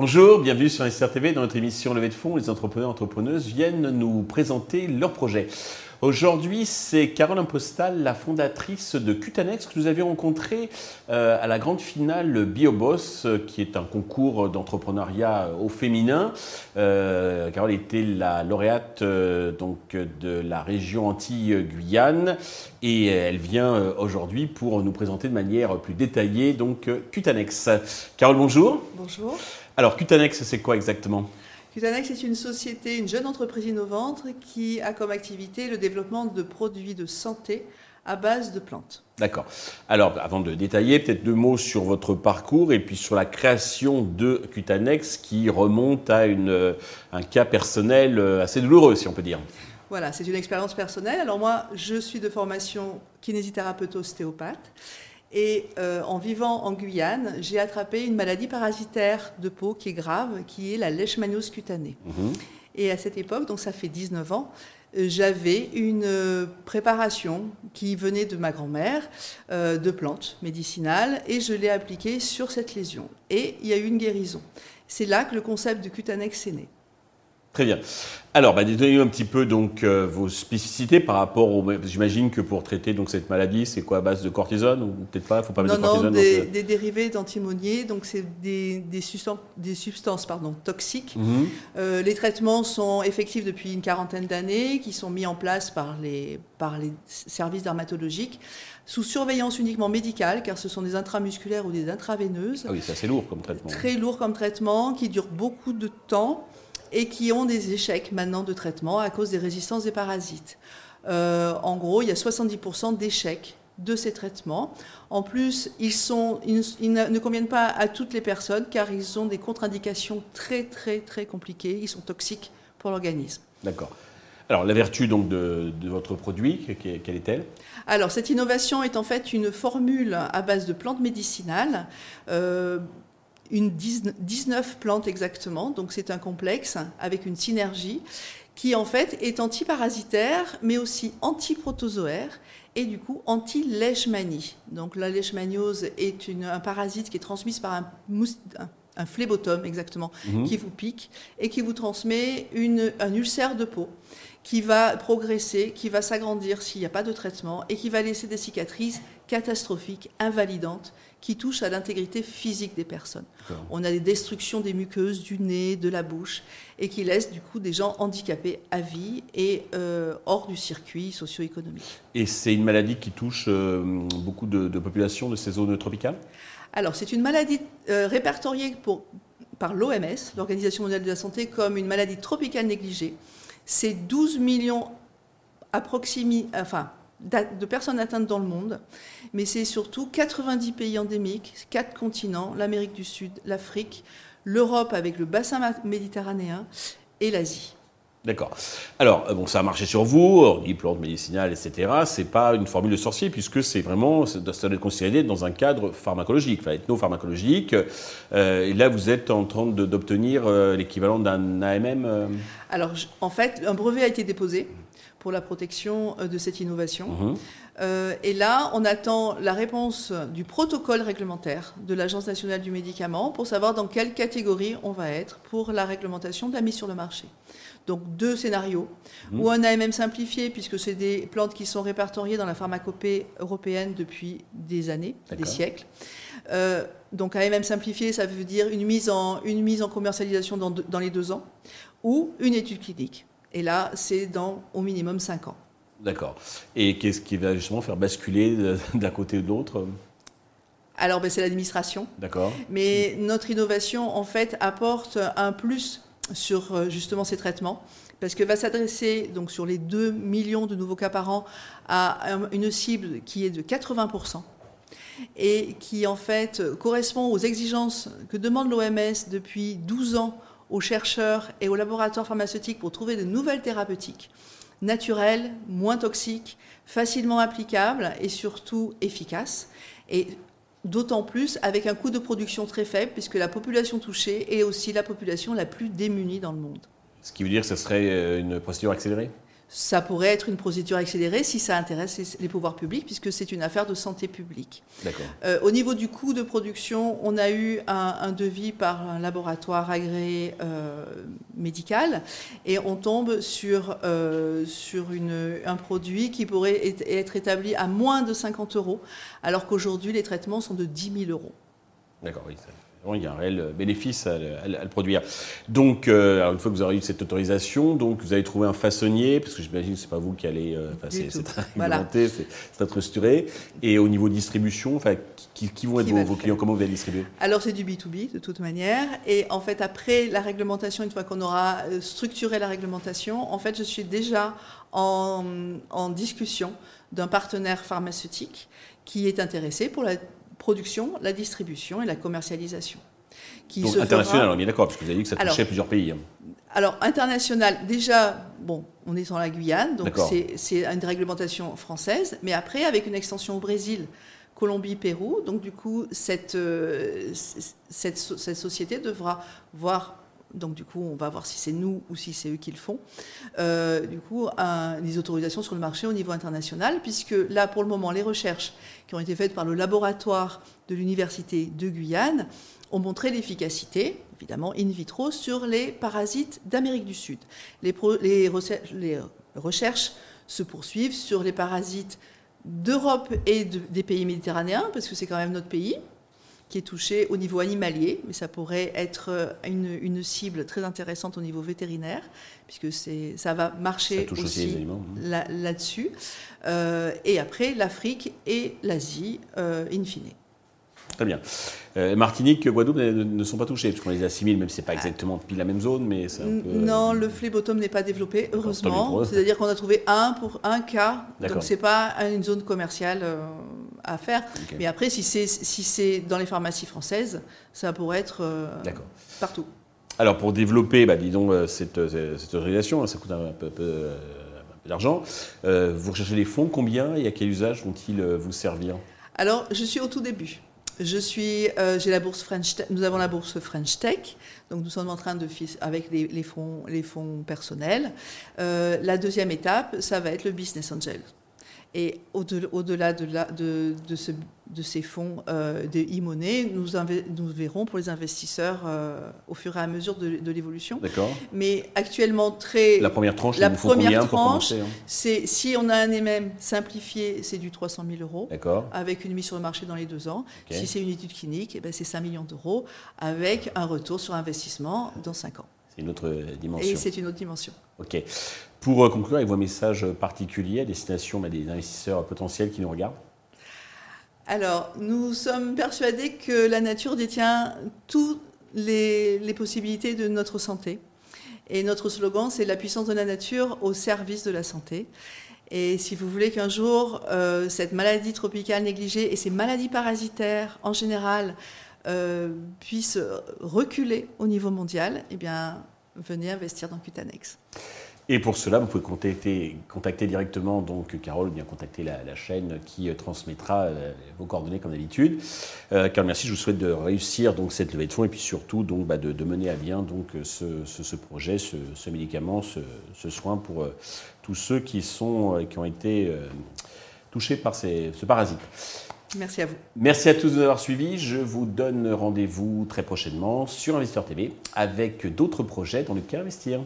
Bonjour, bienvenue sur SRTV dans notre émission Levée de fonds. Les entrepreneurs et entrepreneuses viennent nous présenter leurs projets. Aujourd'hui, c'est Carole Impostal, la fondatrice de Cutanex, que nous avions rencontré euh, à la grande finale BioBoss, euh, qui est un concours d'entrepreneuriat au féminin. Euh, Carole était la lauréate donc, de la région Antilles-Guyane et elle vient aujourd'hui pour nous présenter de manière plus détaillée donc Cutanex. Carole, bonjour. Bonjour. Alors, Cutanex, c'est quoi exactement? Cutanex est une société, une jeune entreprise innovante qui a comme activité le développement de produits de santé à base de plantes. D'accord. Alors, avant de détailler, peut-être deux mots sur votre parcours et puis sur la création de Cutanex qui remonte à une, un cas personnel euh, assez douloureux, si on peut dire. Voilà, c'est une expérience personnelle. Alors moi, je suis de formation kinésithérapeute ostéopathe et euh, en vivant en Guyane, j'ai attrapé une maladie parasitaire de peau qui est grave, qui est la leishmaniose cutanée. Mhm. Et à cette époque, donc ça fait 19 ans, euh, j'avais une euh, préparation qui venait de ma grand-mère, de plantes médicinales, et je l'ai appliquée sur cette lésion. Et il y a eu une guérison. C'est là que le concept de Cutanex est né. Très bien. Alors, bah, donnez-nous un petit peu donc euh, vos spécificités par rapport au. J'imagine que pour traiter donc cette maladie, c'est quoi à base de cortisone ou peut-être pas Faut pas mettre de cortisone. Non, des, des dérivés d'antimonier, donc c'est des, des, substances, des substances pardon, toxiques. Mhm. Euh, les traitements sont effectifs depuis une quarantaine d'années, qui sont mis en place par les par les services dermatologiques sous surveillance uniquement médicale, car ce sont des intramusculaires ou des intraveineuses. Ah oui, c'est assez lourd comme traitement. Très lourd comme traitement, qui dure beaucoup de temps et qui ont des échecs maintenant de traitement à cause des résistances des parasites. Euh, en gros, il y a 70% d'échecs de ces traitements. En plus, ils, sont, ils, ne conviennent pas à toutes les personnes car ils ont des contre-indications très très très compliquées. Ils sont toxiques pour l'organisme. D'accord. Alors, la vertu donc de, votre produit, quelle est-elle? Alors, cette innovation est en fait une formule à base de plantes médicinales. Euh, une 19 plantes exactement, donc c'est un complexe avec une synergie qui en fait est antiparasitaire mais aussi antiprotozoaire et du coup anti-leishmanie. Donc la leishmaniose est un parasite qui est transmis par un, un, phlébotome exactement, mhm. qui vous pique et qui vous transmet une, un ulcère de peau qui va progresser, qui va s'agrandir s'il n'y a pas de traitement et qui va laisser des cicatrices catastrophiques, invalidantes, qui touchent à l'intégrité physique des personnes. On a des destructions des muqueuses, du nez, de la bouche, et qui laissent du coup des gens handicapés à vie et euh, hors du circuit socio-économique. Et c'est une maladie qui touche euh, beaucoup de, populations de ces zones tropicales? Alors c'est une maladie euh, répertoriée pour, par l'OMS, l'Organisation mondiale de la santé, comme une maladie tropicale négligée. C'est 12 millions approximativement, enfin de personnes atteintes dans le monde, mais c'est surtout 90 pays endémiques, 4 continents, l'Amérique du Sud, l'Afrique, l'Europe avec le bassin méditerranéen et l'Asie. D'accord. Alors, euh, bon, ça a marché sur vous, on dit plantes médicinales, etc. C'est pas une formule de sorcier, puisque c'est vraiment, ça doit être considéré dans un cadre pharmacologique, enfin, ethno-pharmacologique. Euh, et là, vous êtes en train d'obtenir euh, l'équivalent d'un AMM Alors, en fait, un brevet a été déposé pour la protection euh, de cette innovation. Mhm. Euh, et là, on attend la réponse du protocole réglementaire de l'Agence nationale du médicament pour savoir dans quelle catégorie on va être pour la réglementation de la mise sur le marché. Donc deux scénarios, mhm. ou un AMM simplifié, puisque c'est des plantes qui sont répertoriées dans la pharmacopée européenne depuis des années, des siècles. Euh, donc AMM simplifié, ça veut dire une mise en, une mise en commercialisation dans, dans les deux ans, ou une étude clinique. Et là, c'est dans au minimum 5 ans. D'accord. Et qu'est-ce qui va justement faire basculer d'un côté ou de l'autre? Alors, ben, c'est l'administration. D'accord. Mais notre innovation, en fait, apporte un plus sur euh, justement ces traitements parce que va s'adresser donc sur les 2 millions de nouveaux cas par an à une cible qui est de 80% et qui en fait correspond aux exigences que demande l'OMS depuis 12 ans aux chercheurs et aux laboratoires pharmaceutiques pour trouver de nouvelles thérapeutiques naturelles, moins toxiques, facilement applicables et surtout efficaces. Et d'autant plus avec un coût de production très faible, puisque la population touchée est aussi la population la plus démunie dans le monde. Ce qui veut dire que ce serait euh, une procédure accélérée? Ça pourrait être une procédure accélérée si ça intéresse les, pouvoirs publics, puisque c'est une affaire de santé publique. Euh, au niveau du coût de production, on a eu un, devis par un laboratoire agréé euh, médical, et on tombe sur, euh, sur une, un produit qui pourrait être établi à moins de 50 euros, alors qu'aujourd'hui, les traitements sont de 10 000 euros. D'accord, oui il y a un réel bénéfice à, le produire. Donc, euh, une fois que vous aurez eu cette autorisation, donc vous allez trouver un façonnier, parce que j'imagine que ce n'est pas vous qui allez. Euh, c'est très réglementé, c'est très structuré. Et au niveau distribution, enfin, qui, vont être vos, clients? Comment vous allez distribuer? Alors, c'est du B2B de toute manière. Et en fait, après la réglementation, une fois qu'on aura euh, structuré la réglementation, en fait, je suis déjà en, en discussion d'un partenaire pharmaceutique qui est intéressé pour la production, la distribution et la commercialisation. Qui Donc international, on est d'accord, parce que vous avez dit que ça touchait plusieurs pays. Hein. Alors international, déjà, bon, on est dans la Guyane, donc c'est une réglementation française, mais après avec une extension au Brésil, Colombie, Pérou, donc du coup cette, euh, cette, cette société devra voir donc du coup, on va voir si c'est nous ou si c'est eux qui le font. Euh, du coup, un, des autorisations sur le marché au niveau international, puisque là, pour le moment, les recherches qui ont été faites par le laboratoire de l'université de Guyane ont montré l'efficacité, évidemment in vitro, sur les parasites d'Amérique du Sud. Les, recherches se poursuivent sur les parasites d'Europe et des pays méditerranéens, parce que c'est quand même notre pays qui est touché au niveau animalier, mais ça pourrait être euh, une, cible très intéressante au niveau vétérinaire, puisque ça va marcher aussi, hein. là-dessus. Euh, et après, l'Afrique et l'Asie, euh, in fine. Très bien. Euh, Martinique, Guadeloupe ne, sont pas touchés, parce qu'on les assimile, même si ce n'est pas exactement la même zone, mais c'est un peu... Non, le phlébotom n'est pas développé, heureusement. C'est-à-dire qu'on a trouvé un pour un cas, donc ce n'est pas une zone commerciale à faire. Mais après, si c'est si dans les pharmacies françaises, ça pourrait être partout. Alors, pour développer, bah, disons, cette, cette autorisation, ça coûte un peu, peu d'argent. Euh, vous recherchez les fonds, combien et à quel usage vont-ils euh, vous servir? Alors, je suis au tout début. Je suis, euh, j'ai la bourse French Tech, nous avons la bourse French Tech, donc nous sommes en train de avec les, fonds, les fonds personnels. la deuxième étape, ça va être le business angel. Et au-delà de, de, de, ces fonds euh, de e-money, nous, nous, verrons pour les investisseurs euh, au fur et à mesure de, l'évolution. D'accord. Mais actuellement, très. La première tranche, la première tranche, hein c'est si on a un MM simplifié, c'est du 300 000 euros. D'accord. Avec une mise sur le marché dans les deux ans. Si c'est une étude clinique, eh ben c'est 5 millions d'euros avec un retour sur investissement dans 5 ans. C'est une autre dimension. Et c'est une autre dimension. OK. Pour euh, conclure avec vos messages particuliers à destination bah, des investisseurs potentiels qui nous regardent Alors, nous sommes persuadés que la nature détient toutes les, possibilités de notre santé. Et notre slogan, c'est la puissance de la nature au service de la santé. Et si vous voulez qu'un jour, euh, cette maladie tropicale négligée et ces maladies parasitaires en général euh, puissent reculer au niveau mondial, eh bien, venez investir dans Cutanex. Et pour cela, vous pouvez contacter, directement donc Carole ou bien contacter la, chaîne qui euh, transmettra euh, vos coordonnées comme d'habitude. Euh, Carole, merci. Je vous souhaite de réussir donc cette levée de fonds et puis surtout donc bah, de, mener à bien donc ce, projet, ce, médicament, ce, soin pour tous ceux qui sont qui ont été touchés par ce parasite. Merci à vous. Merci à tous de nous avoir suivis. Je vous donne rendez-vous très prochainement sur Investeur TV avec d'autres projets dans le cas investir.